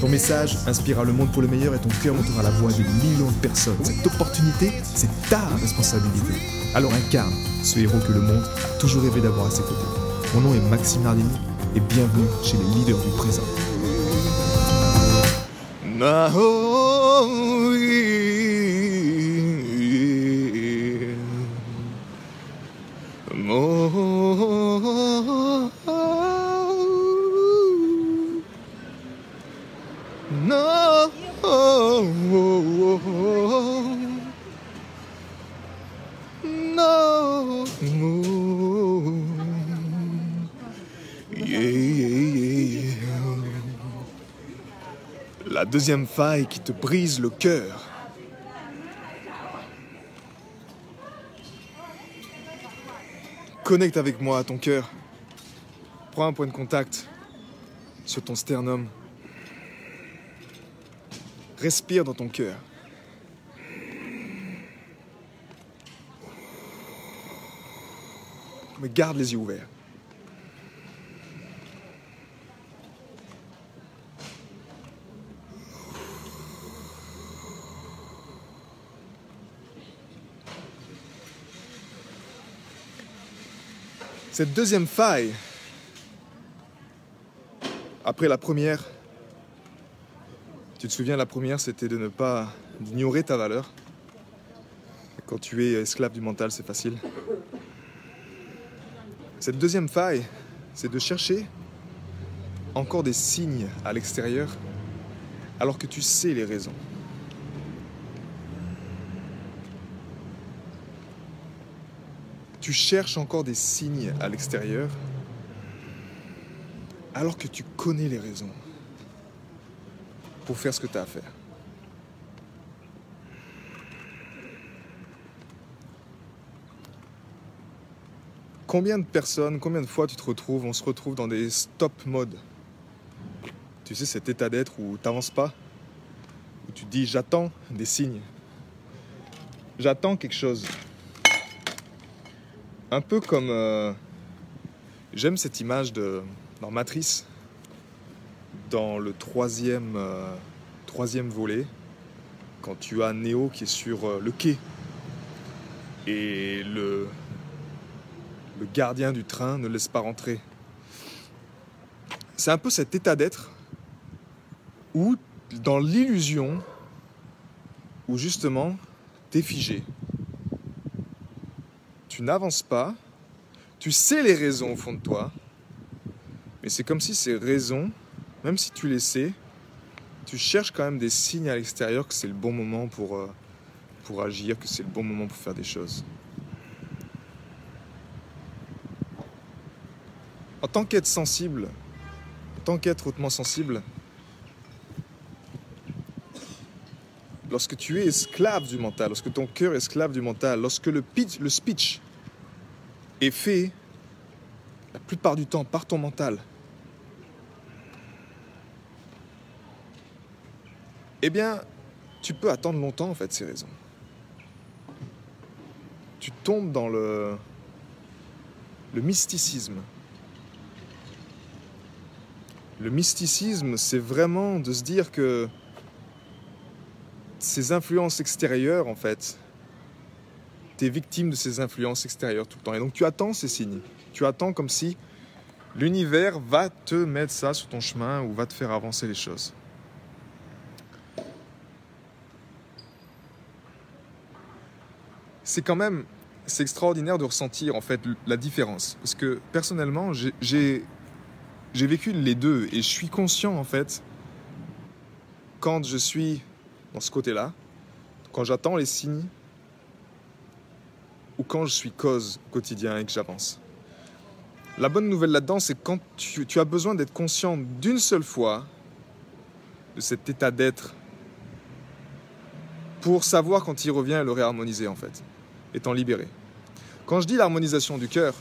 Ton message inspirera le monde pour le meilleur et ton cœur montera la voix de millions de personnes. Cette opportunité, c'est ta responsabilité. Alors incarne ce héros que le monde a toujours rêvé d'avoir à ses côtés. Mon nom est Maxime Nardini et bienvenue chez les leaders du présent. La deuxième faille qui te brise le cœur. Connecte avec moi à ton cœur. Prends un point de contact sur ton sternum. Respire dans ton cœur. Mais garde les yeux ouverts. Cette deuxième faille, après la première, tu te souviens, la première, c'était de ne pas ignorer ta valeur. Quand tu es esclave du mental, c'est facile. Cette deuxième faille, c'est de chercher encore des signes à l'extérieur alors que tu sais les raisons. Tu cherches encore des signes à l'extérieur alors que tu connais les raisons pour faire ce que tu as à faire. Combien de personnes, combien de fois tu te retrouves, on se retrouve dans des stop modes? Tu sais, cet état d'être où tu n'avances pas, où tu dis j'attends des signes, j'attends quelque chose. Un peu comme. euh, J'aime cette image de, dans Matrice, dans le troisième, euh, volet, quand tu as Neo qui est sur euh, le quai et le, le gardien du train ne laisse pas rentrer. C'est un peu cet état d'être où, dans l'illusion, où justement, t'es figé. Tu n'avances pas, tu sais les raisons au fond de toi, mais c'est comme si ces raisons, même si tu les sais, tu cherches quand même des signes à l'extérieur que c'est le bon moment pour, euh, agir, que c'est le bon moment pour faire des choses. En tant qu'être sensible, en tant qu'être hautement sensible, lorsque tu es esclave du mental, lorsque ton cœur est esclave du mental, lorsque le, pitch, le speech est fait la plupart du temps par ton mental, eh bien, tu peux attendre longtemps en fait ces raisons. Tu tombes dans le, le mysticisme. Le mysticisme, c'est vraiment de se dire que ces influences extérieures, en fait, tu es victime de ces influences extérieures tout le temps. Et donc tu attends ces signes. Tu attends comme si l'univers va te mettre ça sur ton chemin ou va te faire avancer les choses. C'est quand même, c'est extraordinaire de ressentir en fait la différence. Parce que personnellement, j'ai- vécu les deux et je suis conscient en fait quand je suis dans ce côté-là, quand j'attends les signes ou quand je suis cause au quotidien et que j'avance. La bonne nouvelle là-dedans, c'est quand tu, tu as besoin d'être conscient d'une seule fois de cet état d'être pour savoir quand il revient et le réharmoniser en fait, étant libéré. Quand je dis l'harmonisation du cœur,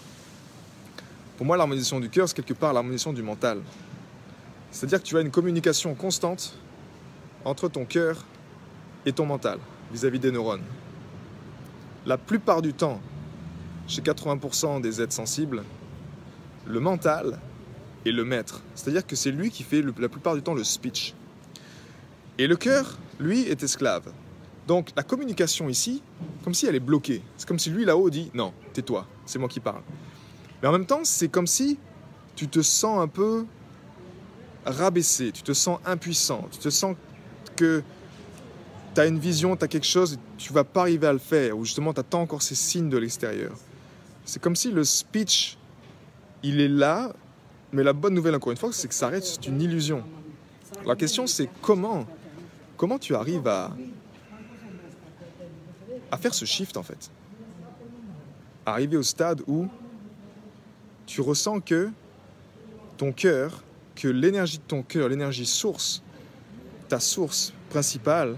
pour moi l'harmonisation du cœur c'est quelque part l'harmonisation du mental. C'est-à-dire que tu as une communication constante entre ton cœur et ton mental vis-à-vis des neurones. La plupart du temps, chez 80% des êtres sensibles, le mental est le maître. C'est-à-dire que c'est lui qui fait la plupart du temps le speech. Et le cœur, lui, est esclave. Donc la communication ici, comme si elle est bloquée. C'est comme si lui là-haut dit non, tais-toi, c'est moi qui parle. Mais en même temps, c'est comme si tu te sens un peu rabaissé, tu te sens impuissant, tu te sens que tu as une vision, tu as quelque chose, tu vas pas arriver à le faire, ou justement tu attends encore ces signes de l'extérieur. C'est comme si le speech, il est là, mais la bonne nouvelle encore une fois, c'est que ça reste une illusion. La question c'est comment, comment tu arrives à, à faire ce shift en fait? Arriver au stade où tu ressens que ton cœur, que l'énergie de ton cœur, l'énergie source, ta source principale,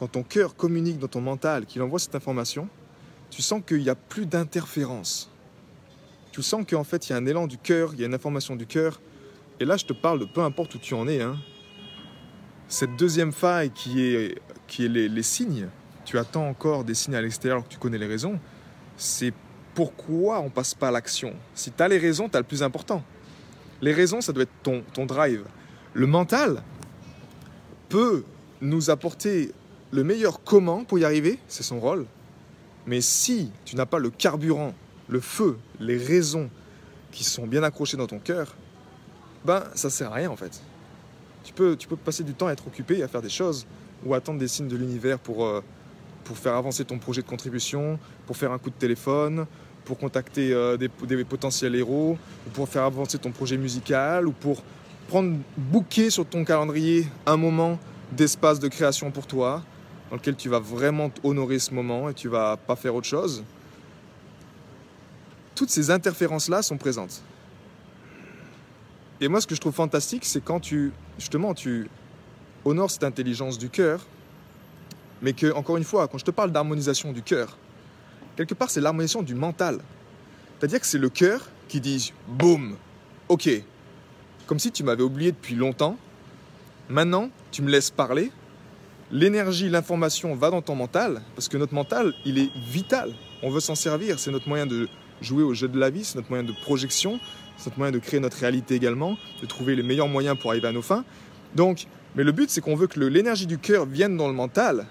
quand ton cœur communique dans ton mental, qu'il envoie cette information, tu sens qu'il n'y a plus d'interférence. Tu sens qu'en fait, il y a un élan du cœur, il y a une information du cœur. Et là, je te parle de peu importe où tu en es. Hein. Cette deuxième faille qui est, qui est les signes, tu attends encore des signes à l'extérieur que tu connais les raisons, c'est pourquoi on passe pas à l'action. Si tu as les raisons, tu as le plus important. Les raisons, ça doit être ton, ton drive. Le mental peut nous apporter le meilleur comment pour y arriver, c'est son rôle. Mais si tu n'as pas le carburant, le feu, les raisons qui sont bien accrochées dans ton cœur, ben ça sert à rien en fait. Tu peux, passer du temps à être occupé à faire des choses ou attendre des signes de l'univers pour, euh, pour faire avancer ton projet de contribution, pour faire un coup de téléphone, pour contacter euh, des, potentiels héros, ou pour faire avancer ton projet musical, ou pour prendre, booker sur ton calendrier un moment d'espace de création pour toi, dans lequel tu vas vraiment honorer ce moment et tu vas pas faire autre chose. Toutes ces interférences-là sont présentes. Et moi, ce que je trouve fantastique, c'est quand tu, justement, tu honores cette intelligence du cœur, mais que, encore une fois, quand je te parle d'harmonisation du cœur, quelque part, c'est l'harmonisation du mental. C'est-à-dire que c'est le cœur qui dit boum, ok, comme si tu m'avais oublié depuis longtemps. Maintenant, tu me laisses parler. L'énergie, l'information va dans ton mental, parce que notre mental, il est vital. On veut s'en servir. C'est notre moyen de jouer au jeu de la vie, c'est notre moyen de projection, c'est notre moyen de créer notre réalité également, de trouver les meilleurs moyens pour arriver à nos fins. Donc, mais le but, c'est qu'on veut que l'énergie du cœur vienne dans le mental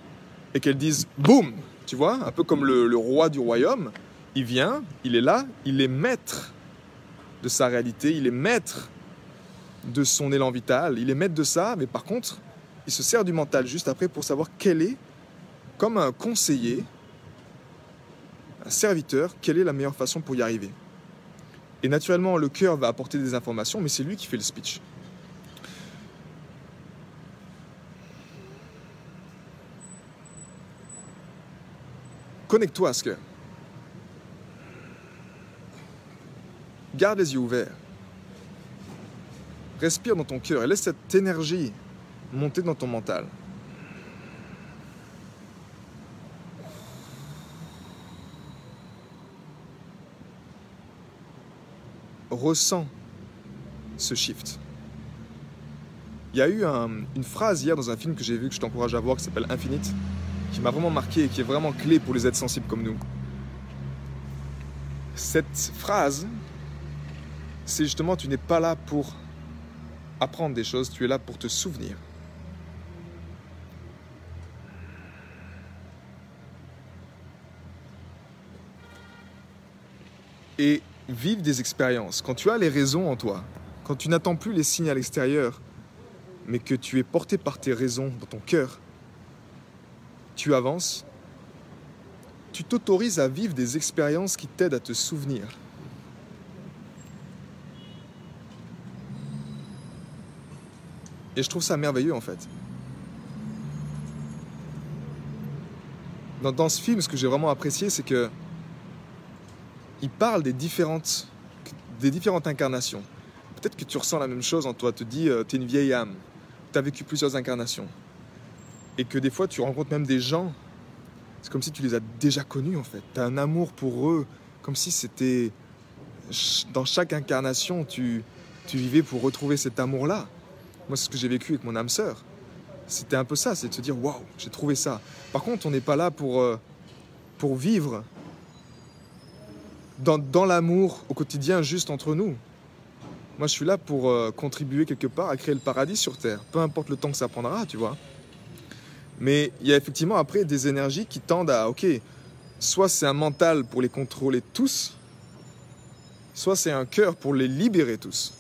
et qu'elle dise boum, tu vois, un peu comme le, roi du royaume, il vient, il est là, il est maître de sa réalité, il est maître de son élan vital, il est maître de ça, mais par contre, il se sert du mental juste après pour savoir quel est, comme un conseiller, un serviteur, quelle est la meilleure façon pour y arriver. Et naturellement, le cœur va apporter des informations, mais c'est lui qui fait le speech. Connecte-toi à ce cœur. Garde les yeux ouverts. Respire dans ton cœur et laisse cette énergie monter dans ton mental. Ressens ce shift. Il y a eu une phrase hier dans un film que j'ai vu que je t'encourage à voir qui s'appelle Infinite qui m'a vraiment marqué et qui est vraiment clé pour les êtres sensibles comme nous. Cette phrase, c'est justement tu n'es pas là pour apprendre des choses, tu es là pour te souvenir. Et vivre des expériences. Quand tu as les raisons en toi, quand tu n'attends plus les signes à l'extérieur, mais que tu es porté par tes raisons dans ton cœur, tu avances, tu t'autorises à vivre des expériences qui t'aident à te souvenir. Et je trouve ça merveilleux en fait. Dans, dans ce film, ce que j'ai vraiment apprécié, c'est que il parle des différentes, des différentes incarnations. Peut-être que tu ressens la même chose en toi, te dis, euh, tu es une vieille âme, tu as vécu plusieurs incarnations. et que des fois tu rencontres même des gens, c'est comme si tu les as déjà connus en fait. Tu as un amour pour eux, comme si c'était dans chaque incarnation, tu, tu vivais pour retrouver cet amour-là. Moi, c'est ce que j'ai vécu avec mon âme sœur. C'était un peu ça, c'est de se dire waouh, j'ai trouvé ça. Par contre, on n'est pas là pour, euh, pour vivre dans, l'amour au quotidien juste entre nous. Moi, je suis là pour euh, contribuer quelque part à créer le paradis sur Terre, peu importe le temps que ça prendra, tu vois. Mais il y a effectivement après des énergies qui tendent à, ok, soit c'est un mental pour les contrôler tous, soit c'est un cœur pour les libérer tous.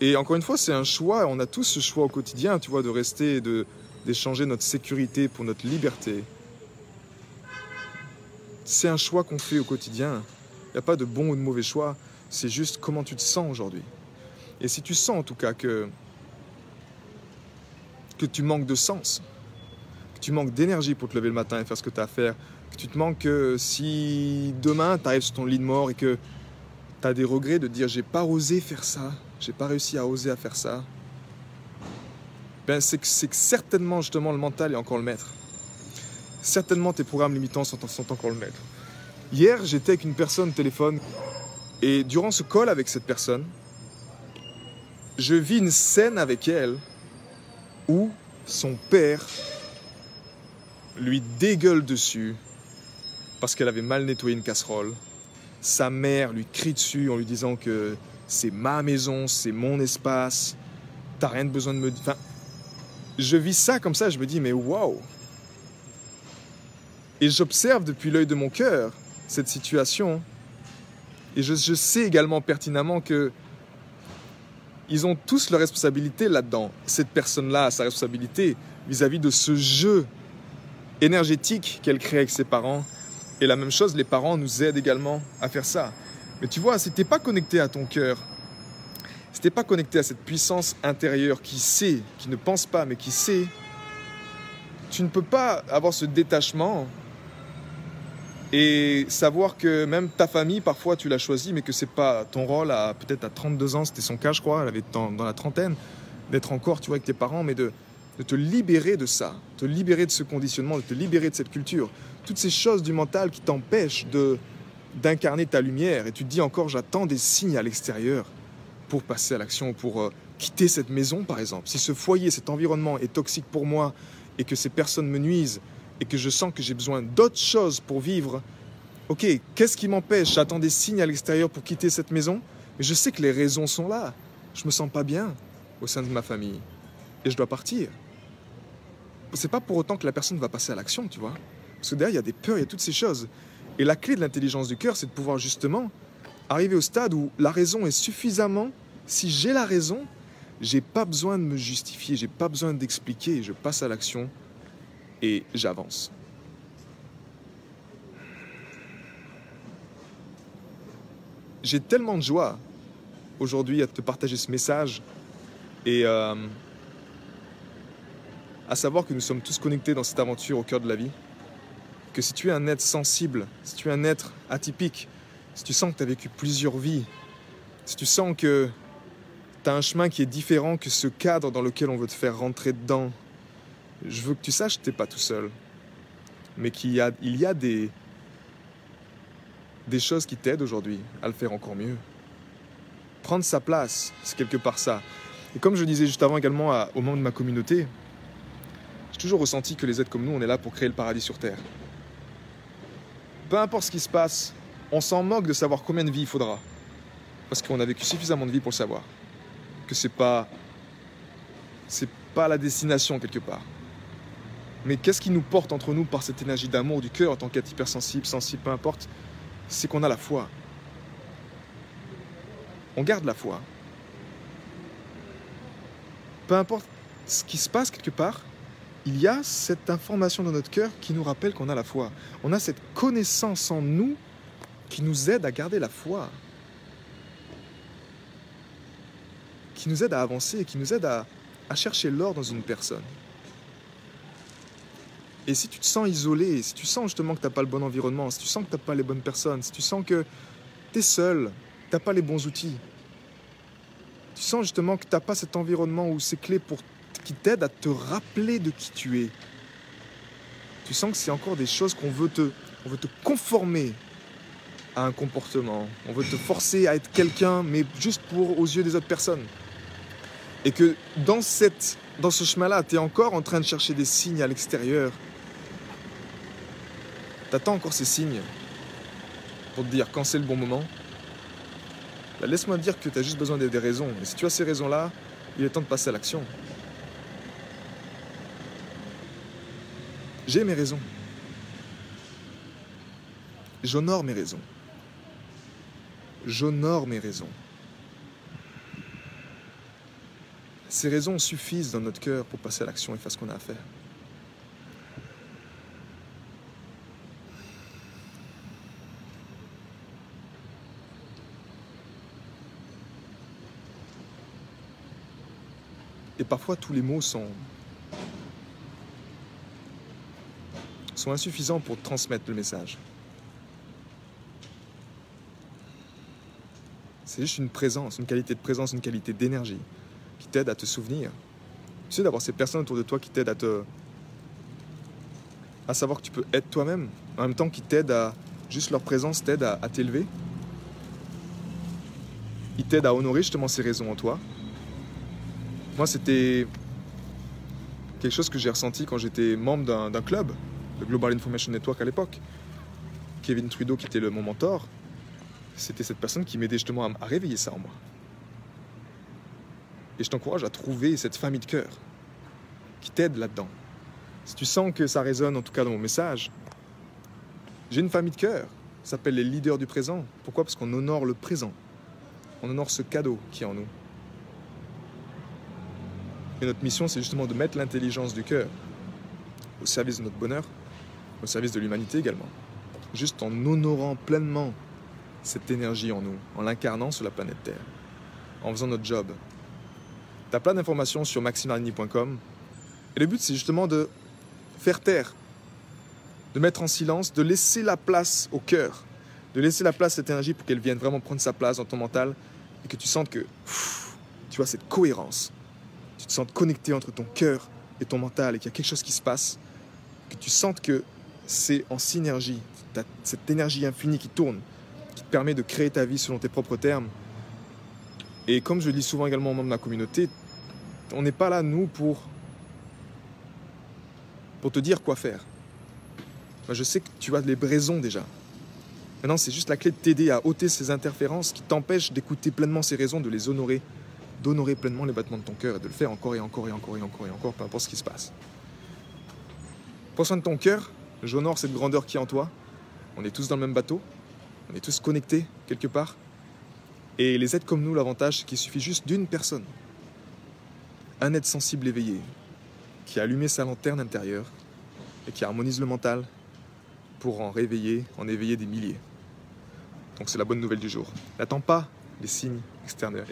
Et encore une fois, c'est un choix, on a tous ce choix au quotidien, tu vois, de rester, d'échanger notre sécurité pour notre liberté. C'est un choix qu'on fait au quotidien. Il n'y a pas de bon ou de mauvais choix, c'est juste comment tu te sens aujourd'hui. Et si tu sens en tout cas que, que tu manques de sens, que tu manques d'énergie pour te lever le matin et faire ce que tu as à faire, que tu te manques que si demain tu arrives sur ton lit de mort et que tu as des regrets de dire j'ai pas osé faire ça, j'ai pas réussi à oser à faire ça, ben c'est que, que certainement justement le mental est encore le maître. Certainement tes programmes limitants sont, encore le maître. Hier, j'étais avec une personne au téléphone et durant ce call avec cette personne, je vis une scène avec elle où son père lui dégueule dessus parce qu'elle avait mal nettoyé une casserole. Sa mère lui crie dessus en lui disant que c'est ma maison, c'est mon espace, t'as rien de besoin de me. Enfin, je vis ça comme ça, je me dis, mais waouh! Et j'observe depuis l'œil de mon cœur cette situation. Et je, sais également pertinemment que ils ont tous leur responsabilité là-dedans. Cette personne-là a sa responsabilité vis-à-vis -vis de ce jeu énergétique qu'elle crée avec ses parents. Et la même chose, les parents nous aident également à faire ça. Mais tu vois, si tu n'es pas connecté à ton cœur, si tu n'es pas connecté à cette puissance intérieure qui sait, qui ne pense pas, mais qui sait, tu ne peux pas avoir ce détachement et savoir que même ta famille, parfois tu l'as choisi, mais que c'est pas ton rôle à peut-être à 32 ans, c'était son cas, je crois, elle avait dans, dans la trentaine, d'être encore, tu vois, avec tes parents, mais de, de te libérer de ça, te libérer de ce conditionnement, de te libérer de cette culture, toutes ces choses du mental qui t'empêchent de d'incarner ta lumière. Et tu te dis encore, j'attends des signes à l'extérieur pour passer à l'action, pour euh, quitter cette maison, par exemple. Si ce foyer, cet environnement est toxique pour moi et que ces personnes me nuisent et que je sens que j'ai besoin d'autres choses pour vivre, ok, qu'est-ce qui m'empêche J'attends des signes à l'extérieur pour quitter cette maison, mais je sais que les raisons sont là. Je me sens pas bien au sein de ma famille et je dois partir. C'est pas pour autant que la personne va passer à l'action, tu vois. Parce que derrière, il y a des peurs, il y a toutes ces choses. Et la clé de l'intelligence du cœur, c'est de pouvoir justement arriver au stade où la raison est suffisamment. Si j'ai la raison, j'ai pas besoin de me justifier, j'ai pas besoin d'expliquer, je passe à l'action et j'avance. J'ai tellement de joie aujourd'hui à te partager ce message et euh, à savoir que nous sommes tous connectés dans cette aventure au cœur de la vie. Que si tu es un être sensible, si tu es un être atypique, si tu sens que tu as vécu plusieurs vies, si tu sens que tu as un chemin qui est différent que ce cadre dans lequel on veut te faire rentrer dedans, je veux que tu saches que tu n'es pas tout seul, mais qu'il y a, il y a des, choses qui t'aident aujourd'hui à le faire encore mieux. Prendre sa place, c'est quelque part ça. Et comme je disais juste avant également à, au moment de ma communauté, j'ai toujours ressenti que les êtres comme nous, on est là pour créer le paradis sur Terre. Peu importe ce qui se passe, on s'en moque de savoir combien de vies il faudra. Parce qu'on a vécu suffisamment de vies pour le savoir. Que c'est pas. C'est pas la destination quelque part. Mais qu'est-ce qui nous porte entre nous par cette énergie d'amour du cœur en tant qu'être hypersensible, sensible, peu importe? C'est qu'on a la foi. On garde la foi. Peu importe ce qui se passe quelque part, il y a cette information dans notre cœur qui nous rappelle qu'on a la foi. On a cette connaissance en nous qui nous aide à garder la foi. Qui nous aide à avancer, qui nous aide à, à chercher l'or dans une personne. Et si tu te sens isolé, si tu sens justement que tu n'as pas le bon environnement, si tu sens que tu n'as pas les bonnes personnes, si tu sens que tu es seul, tu n'as pas les bons outils, tu sens justement que tu n'as pas cet environnement où c'est clé pour qui t'aident à te rappeler de qui tu es. Tu sens que c'est encore des choses qu'on veut te, veut te conformer à un comportement. On veut te forcer à être quelqu'un, mais juste pour aux yeux des autres personnes. Et que dans ce chemin-là, tu es encore en train de chercher des signes à l'extérieur. Tu attends encore ces signes pour te dire quand c'est le bon moment? Bah, laisse-moi dire que tu as juste besoin des raisons. Et si tu as ces raisons-là, il est temps de passer à l'action. J'ai mes raisons. J'honore mes raisons. J'honore mes raisons. Ces raisons suffisent dans notre cœur pour passer à l'action et faire ce qu'on a à faire. Et parfois, tous les mots sont, insuffisants pour transmettre le message. C'est juste une présence, une qualité de présence, une qualité d'énergie qui t'aide à te souvenir. Tu sais, d'avoir ces personnes autour de toi qui t'aident à te. à savoir que tu peux être toi-même, en même temps qui t'aident à. juste leur présence t'aide à t'élever. Ils t'aident à honorer justement ces raisons en toi. Moi, c'était quelque chose que j'ai ressenti quand j'étais membre d'un club, le Global Information Network à l'époque. Kevin Trudeau, qui était le, mon mentor, c'était cette personne qui m'aidait justement à, à réveiller ça en moi. Et je t'encourage à trouver cette famille de cœur qui t'aide là-dedans. Si tu sens que ça résonne, en tout cas dans mon message, j'ai une famille de cœur. Ça s'appelle les leaders du présent. Pourquoi? Parce qu'on honore le présent. On honore ce cadeau qui est en nous. Et notre mission, c'est justement de mettre l'intelligence du cœur au service de notre bonheur, au service de l'humanité également. Juste en honorant pleinement cette énergie en nous, en l'incarnant sur la planète Terre, en faisant notre job. Tu as plein d'informations sur maximarini.com. Et le but, c'est justement de faire taire, de mettre en silence, de laisser la place au cœur, de laisser la place à cette énergie pour qu'elle vienne vraiment prendre sa place dans ton mental et que tu sentes que tu as cette cohérence tu te sens connecté entre ton cœur et ton mental et qu'il y a quelque chose qui se passe, que tu sentes que c'est en synergie, cette énergie infinie qui tourne, qui te permet de créer ta vie selon tes propres termes. Et comme je le dis souvent également aux membres de ma communauté, on n'est pas là, nous, pour, pour te dire quoi faire. Je sais que tu as les raisons déjà. Maintenant, c'est juste la clé de t'aider à ôter ces interférences qui t'empêchent d'écouter pleinement ces raisons, de les honorer d'honorer pleinement les battements de ton cœur et de le faire encore et encore et encore et encore et encore, peu importe ce qui se passe. Prends soin de ton cœur, j'honore cette grandeur qui est en toi. On est tous dans le même bateau, on est tous connectés quelque part. Et les êtres comme nous, l'avantage, c'est qu'il suffit juste d'une personne, un être sensible éveillé, qui a allumé sa lanterne intérieure et qui harmonise le mental pour en réveiller, en éveiller des milliers. Donc c'est la bonne nouvelle du jour. N'attends pas les signes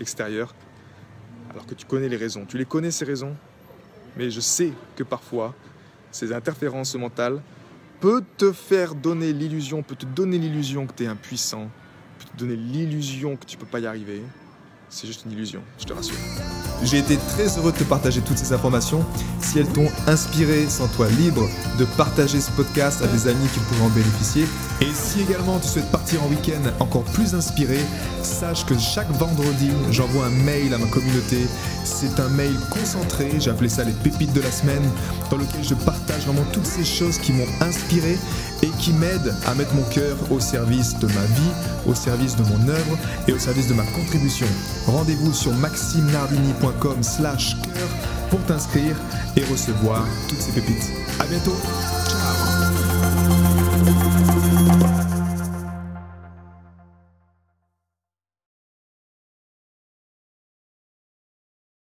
extérieurs alors que tu connais les raisons. Tu les connais ces raisons, mais je sais que parfois, ces interférences mentales peuvent te faire donner l'illusion, peut te donner l'illusion que tu es impuissant, peut te donner l'illusion que tu ne peux pas y arriver. C'est juste une illusion, je te rassure. J'ai été très heureux de te partager toutes ces informations. Si elles t'ont inspiré, sens-toi libre de partager ce podcast à des amis qui pourraient en bénéficier. Et si également tu souhaites partir en week-end encore plus inspiré, sache que chaque vendredi, j'envoie un mail à ma communauté. C'est un mail concentré, j'ai appelé ça les pépites de la semaine, dans lequel je partage vraiment toutes ces choses qui m'ont inspiré et qui m'aident à mettre mon cœur au service de ma vie, au service de mon œuvre et au service de ma contribution. Rendez-vous sur maximenardini.com slash cœur pour t'inscrire et recevoir toutes ces pépites. À bientôt